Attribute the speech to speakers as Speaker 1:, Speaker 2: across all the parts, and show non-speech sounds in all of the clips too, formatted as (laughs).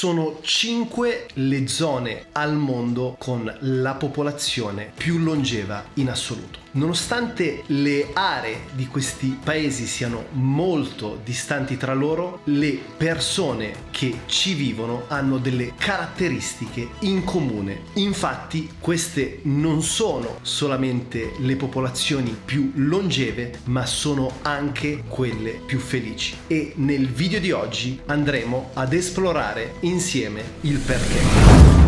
Speaker 1: sono 5 le zone al mondo con la popolazione più longeva in assoluto. Nonostante le aree di questi paesi siano molto distanti tra loro, le persone che ci vivono hanno delle caratteristiche in comune. Infatti queste non sono solamente le popolazioni più longeve, ma sono anche quelle più felici. E nel video di oggi andremo ad esplorare insieme il perché.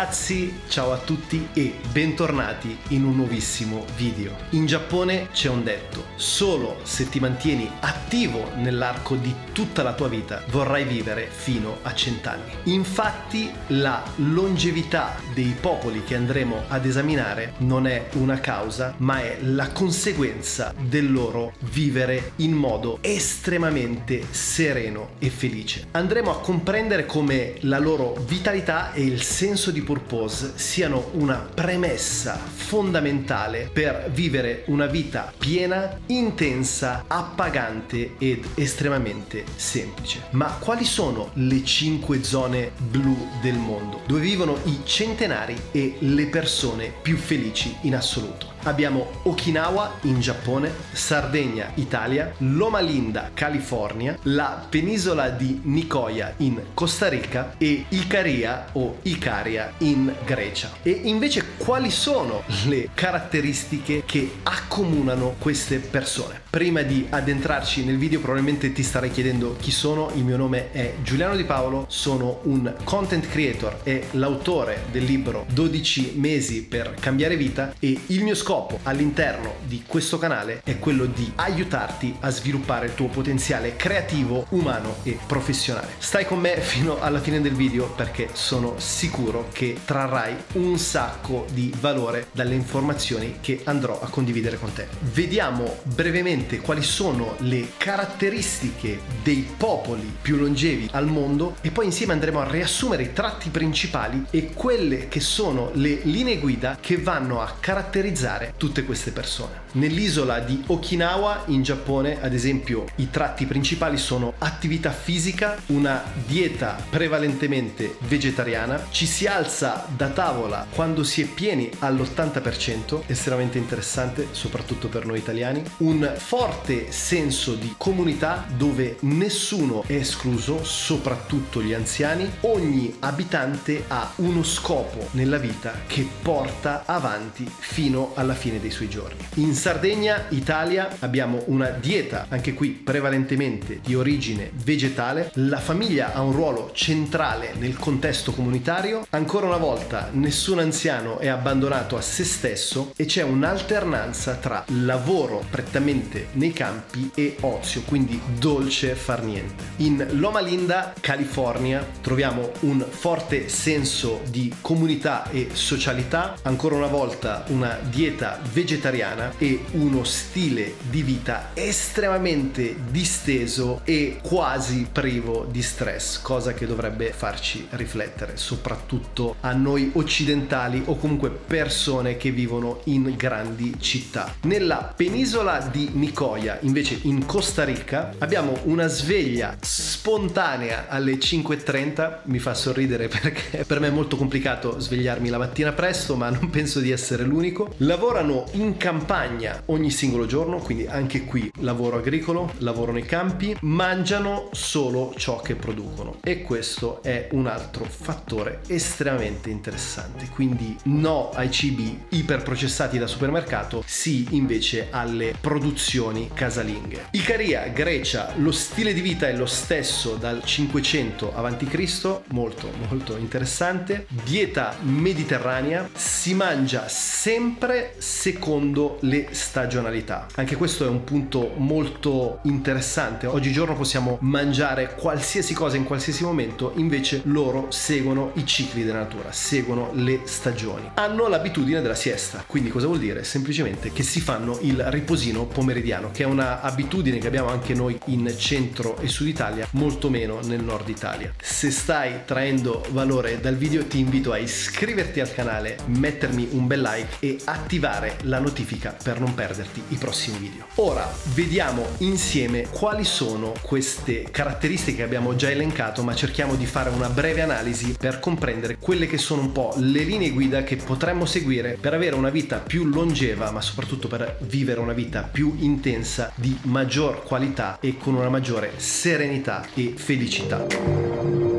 Speaker 1: Ragazzi, ciao a tutti e bentornati in un nuovissimo video. In Giappone c'è un detto, solo se ti mantieni attivo nell'arco di tutta la tua vita vorrai vivere fino a cent'anni. Infatti la longevità dei popoli che andremo ad esaminare non è una causa, ma è la conseguenza del loro vivere in modo estremamente sereno e felice. Andremo a comprendere come la loro vitalità e il senso di purpose siano una premessa fondamentale per vivere una vita piena, intensa, appagante ed estremamente semplice. Ma quali sono le cinque zone blu del mondo dove vivono i centenari e le persone più felici in assoluto? Abbiamo Okinawa in Giappone, Sardegna, Italia, Loma Linda, California, la penisola di Nicoya in Costa Rica e Icaria o Icaria in Grecia. E invece quali sono (laughs) le caratteristiche che accomunano queste persone? Prima di addentrarci nel video probabilmente ti starei chiedendo chi sono, il mio nome è Giuliano Di Paolo, sono un content creator e l'autore del libro 12 mesi per cambiare vita e il mio scopo scopo all'interno di questo canale è quello di aiutarti a sviluppare il tuo potenziale creativo, umano e professionale. Stai con me fino alla fine del video perché sono sicuro che trarrai un sacco di valore dalle informazioni che andrò a condividere con te. Vediamo brevemente quali sono le caratteristiche dei popoli più longevi al mondo e poi insieme andremo a riassumere i tratti principali e quelle che sono le linee guida che vanno a caratterizzare aiutare tutte queste persone. Nell'isola di Okinawa in Giappone, ad esempio, i tratti principali sono attività fisica, una dieta prevalentemente vegetariana, ci si alza da tavola quando si è pieni all'80%, estremamente interessante soprattutto per noi italiani, un forte senso di comunità dove nessuno è escluso, soprattutto gli anziani, ogni abitante ha uno scopo nella vita che porta avanti fino alla fine dei suoi giorni. In Sardegna, Italia, abbiamo una dieta, anche qui prevalentemente di origine vegetale. La famiglia ha un ruolo centrale nel contesto comunitario. Ancora una volta, nessun anziano è abbandonato a se stesso e c'è un'alternanza tra lavoro prettamente nei campi e ozio, quindi dolce far niente. In Loma Linda, California, troviamo un forte senso di comunità e socialità. Ancora una volta, una dieta vegetariana e uno stile di vita estremamente disteso e quasi privo di stress, cosa che dovrebbe farci riflettere, soprattutto a noi occidentali o comunque persone che vivono in grandi città. Nella penisola di Nicoya, invece in Costa Rica, abbiamo una sveglia spontanea alle 5.30, mi fa sorridere (laughs) perché per me è molto complicato svegliarmi la mattina presto, ma non penso di essere l'unico. Lavoro lavorano in campagna ogni singolo giorno, quindi anche qui lavoro agricolo, lavoro nei campi, mangiano solo ciò che producono e questo è un altro fattore estremamente interessante. Quindi no ai cibi iperprocessati da supermercato, sì invece alle produzioni casalinghe. Icaria, Grecia, lo stile di vita è lo stesso dal 500 a.C., molto molto interessante. Dieta mediterranea, si mangia sempre secondo le stagionalità. Anche questo è un punto molto interessante. Oggigiorno possiamo mangiare qualsiasi cosa in qualsiasi momento, invece loro seguono i cicli della natura, seguono le stagioni. Hanno l'abitudine della siesta, quindi cosa vuol dire? Semplicemente che si fanno il riposino pomeridiano, che è una abitudine che abbiamo anche noi in centro e sud Italia, molto meno nel nord Italia. Se stai traendo valore dal video ti invito a iscriverti al canale, mettermi un bel like e attivare attivare la notifica per non perderti i prossimi video. Ora vediamo insieme quali sono queste caratteristiche che abbiamo già elencato, ma cerchiamo di fare una breve analisi per comprendere quelle che sono un po' le linee guida che potremmo seguire per avere una vita più longeva, ma soprattutto per vivere una vita più intensa, di maggior qualità e con una maggiore serenità e felicità.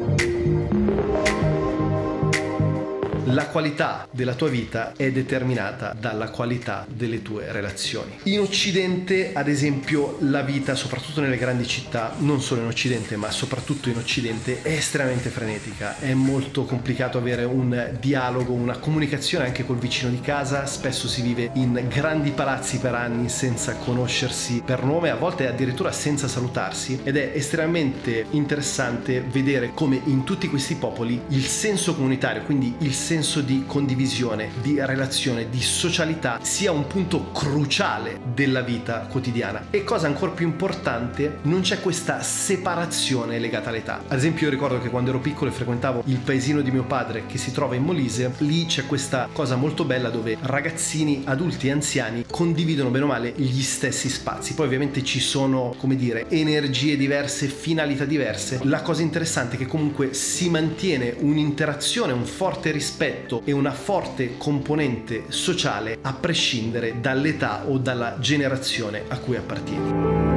Speaker 1: La qualità della tua vita è determinata dalla qualità delle tue relazioni. In Occidente, ad esempio, la vita, soprattutto nelle grandi città, non solo in Occidente, ma soprattutto in Occidente, è estremamente frenetica. È molto complicato avere un dialogo, una comunicazione anche col vicino di casa. Spesso si vive in grandi palazzi per anni senza conoscersi per nome, a volte addirittura senza salutarsi. Ed è estremamente interessante vedere come in tutti questi popoli il senso comunitario, quindi il senso senso di condivisione, di relazione, di socialità sia un punto cruciale della vita quotidiana. E cosa ancora più importante, non c'è questa separazione legata all'età. Ad esempio io ricordo che quando ero piccolo e frequentavo il paesino di mio padre che si trova in Molise, lì c'è questa cosa molto bella dove ragazzini, adulti e anziani condividono bene o male gli stessi spazi. Poi ovviamente ci sono, come dire, energie diverse, finalità diverse. La cosa interessante è che comunque si mantiene un'interazione, un forte rispetto rispetto e una forte componente sociale a prescindere dall'età o dalla generazione a cui appartieni.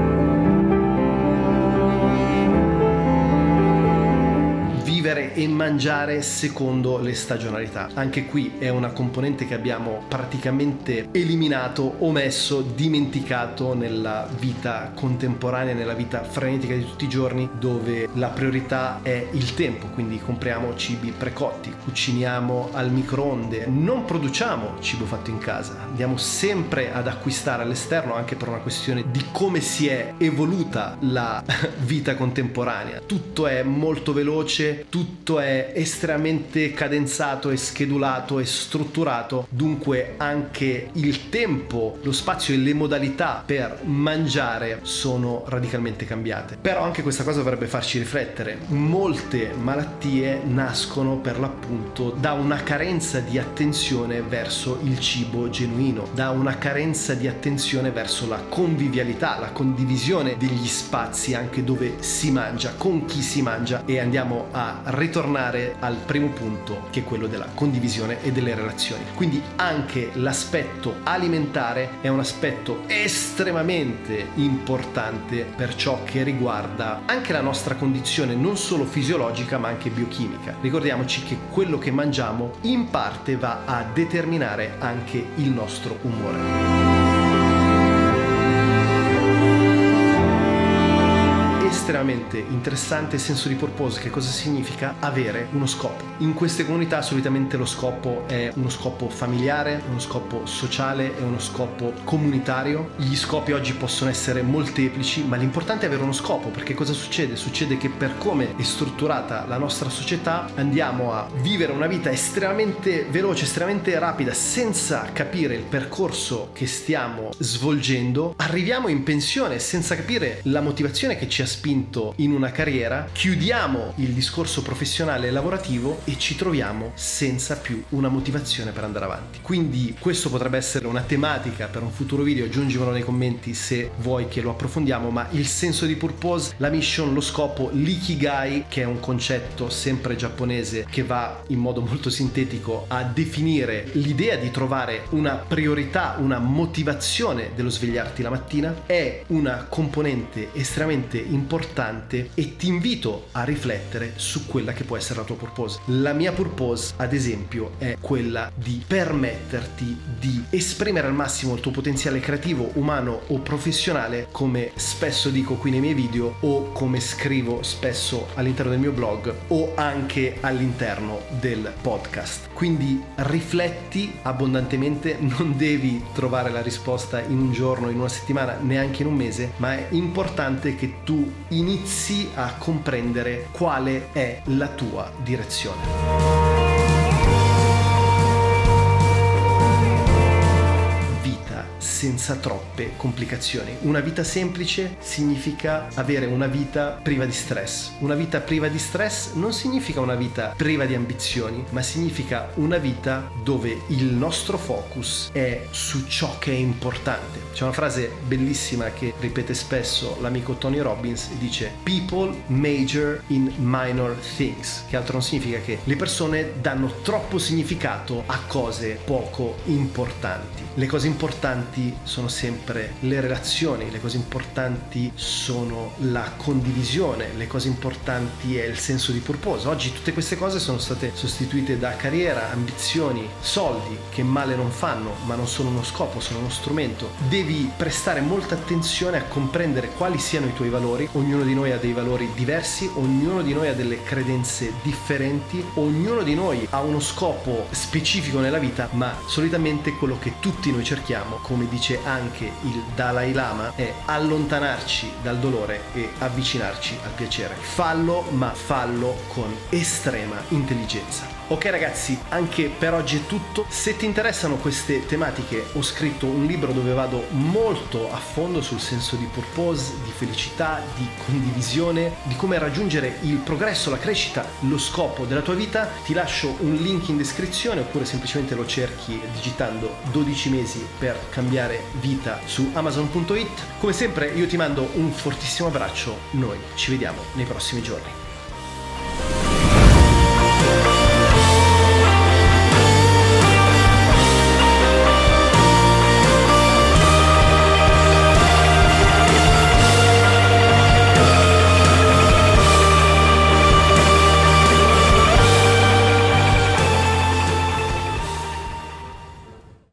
Speaker 1: Vivere e mangiare secondo le stagionalità. Anche qui è una componente che abbiamo praticamente eliminato, omesso, dimenticato nella vita contemporanea, nella vita frenetica di tutti i giorni, dove la priorità è il tempo, quindi compriamo cibi precotti, cuciniamo al microonde, non produciamo cibo fatto in casa, andiamo sempre ad acquistare all'esterno anche per una questione di come si è evoluta la (laughs) vita contemporanea. Tutto è molto veloce, tutto è estremamente cadenzato e schedulato e strutturato, dunque anche il tempo, lo spazio e le modalità per mangiare sono radicalmente cambiate. Però anche questa cosa dovrebbe farci riflettere. Molte malattie nascono per l'appunto da una carenza di attenzione verso il cibo genuino, da una carenza di attenzione verso la convivialità, la condivisione degli spazi anche dove si mangia, con chi si mangia e andiamo a ritornare al primo punto che è quello della condivisione e delle relazioni. Quindi anche l'aspetto alimentare è un aspetto estremamente importante per ciò che riguarda anche la nostra condizione non solo fisiologica ma anche biochimica. Ricordiamoci che quello che mangiamo in parte va a determinare anche il nostro umore. Estremamente interessante senso di purpose, che cosa significa avere uno scopo. In queste comunità solitamente lo scopo è uno scopo familiare, uno scopo sociale e uno scopo comunitario. Gli scopi oggi possono essere molteplici, ma l'importante è avere uno scopo, perché cosa succede? Succede che per come è strutturata la nostra società andiamo a vivere una vita estremamente veloce, estremamente rapida, senza capire il percorso che stiamo svolgendo. Arriviamo in pensione senza capire la motivazione che ci ha spinto in una carriera, chiudiamo il discorso professionale e lavorativo e ci troviamo senza più una motivazione per andare avanti. Quindi questo potrebbe essere una tematica per un futuro video, aggiungimelo nei commenti se vuoi che lo approfondiamo, ma il senso di purpose, la mission, lo scopo, l'ikigai, che è un concetto sempre giapponese che va in modo molto sintetico a definire l'idea di trovare una priorità, una motivazione dello svegliarti la mattina, è una componente estremamente importante importante e ti invito a riflettere su quella che può essere la tua purpose. La mia purpose, ad esempio, è quella di permetterti di esprimere al massimo il tuo potenziale creativo, umano o professionale, come spesso dico qui nei miei video o come scrivo spesso all'interno del mio blog o anche all'interno del podcast. Quindi rifletti abbondantemente, (laughs) non devi trovare la risposta in un giorno, in una settimana, neanche in un mese, ma è importante che tu inizi a comprendere quale è la tua direzione. Senza troppe complicazioni. Una vita semplice significa avere una vita priva di stress. Una vita priva di stress non significa una vita priva di ambizioni, ma significa una vita dove il nostro focus è su ciò che è importante. C'è una frase bellissima che ripete spesso l'amico Tony Robbins, dice People major in minor things, che altro non significa che le persone danno troppo significato a cose poco importanti. Le cose importanti sono sempre le relazioni, le cose importanti sono la condivisione, le cose importanti è il senso di purpose. Oggi tutte queste cose sono state sostituite da carriera, ambizioni, soldi che male non fanno, ma non sono uno scopo, sono uno strumento. Devi prestare molta attenzione a comprendere quali siano i tuoi valori. Ognuno di noi ha dei valori diversi, ognuno di noi ha delle credenze differenti, ognuno di noi ha uno scopo specifico nella vita, ma solitamente quello che tutti noi cerchiamo, come dice anche il Dalai Lama, è allontanarci dal dolore e avvicinarci al piacere. Fallo, ma fallo con estrema intelligenza. Ok ragazzi, anche per oggi è tutto. Se ti interessano queste tematiche, ho scritto un libro dove vado molto a fondo sul senso di purpose, di felicità, di condivisione, di come raggiungere il progresso, la crescita, lo scopo della tua vita. Ti lascio un link in descrizione oppure semplicemente lo cerchi digitando 12 mesi per cambiare vita su amazon.it. Come sempre io ti mando un fortissimo abbraccio, noi ci vediamo nei prossimi giorni.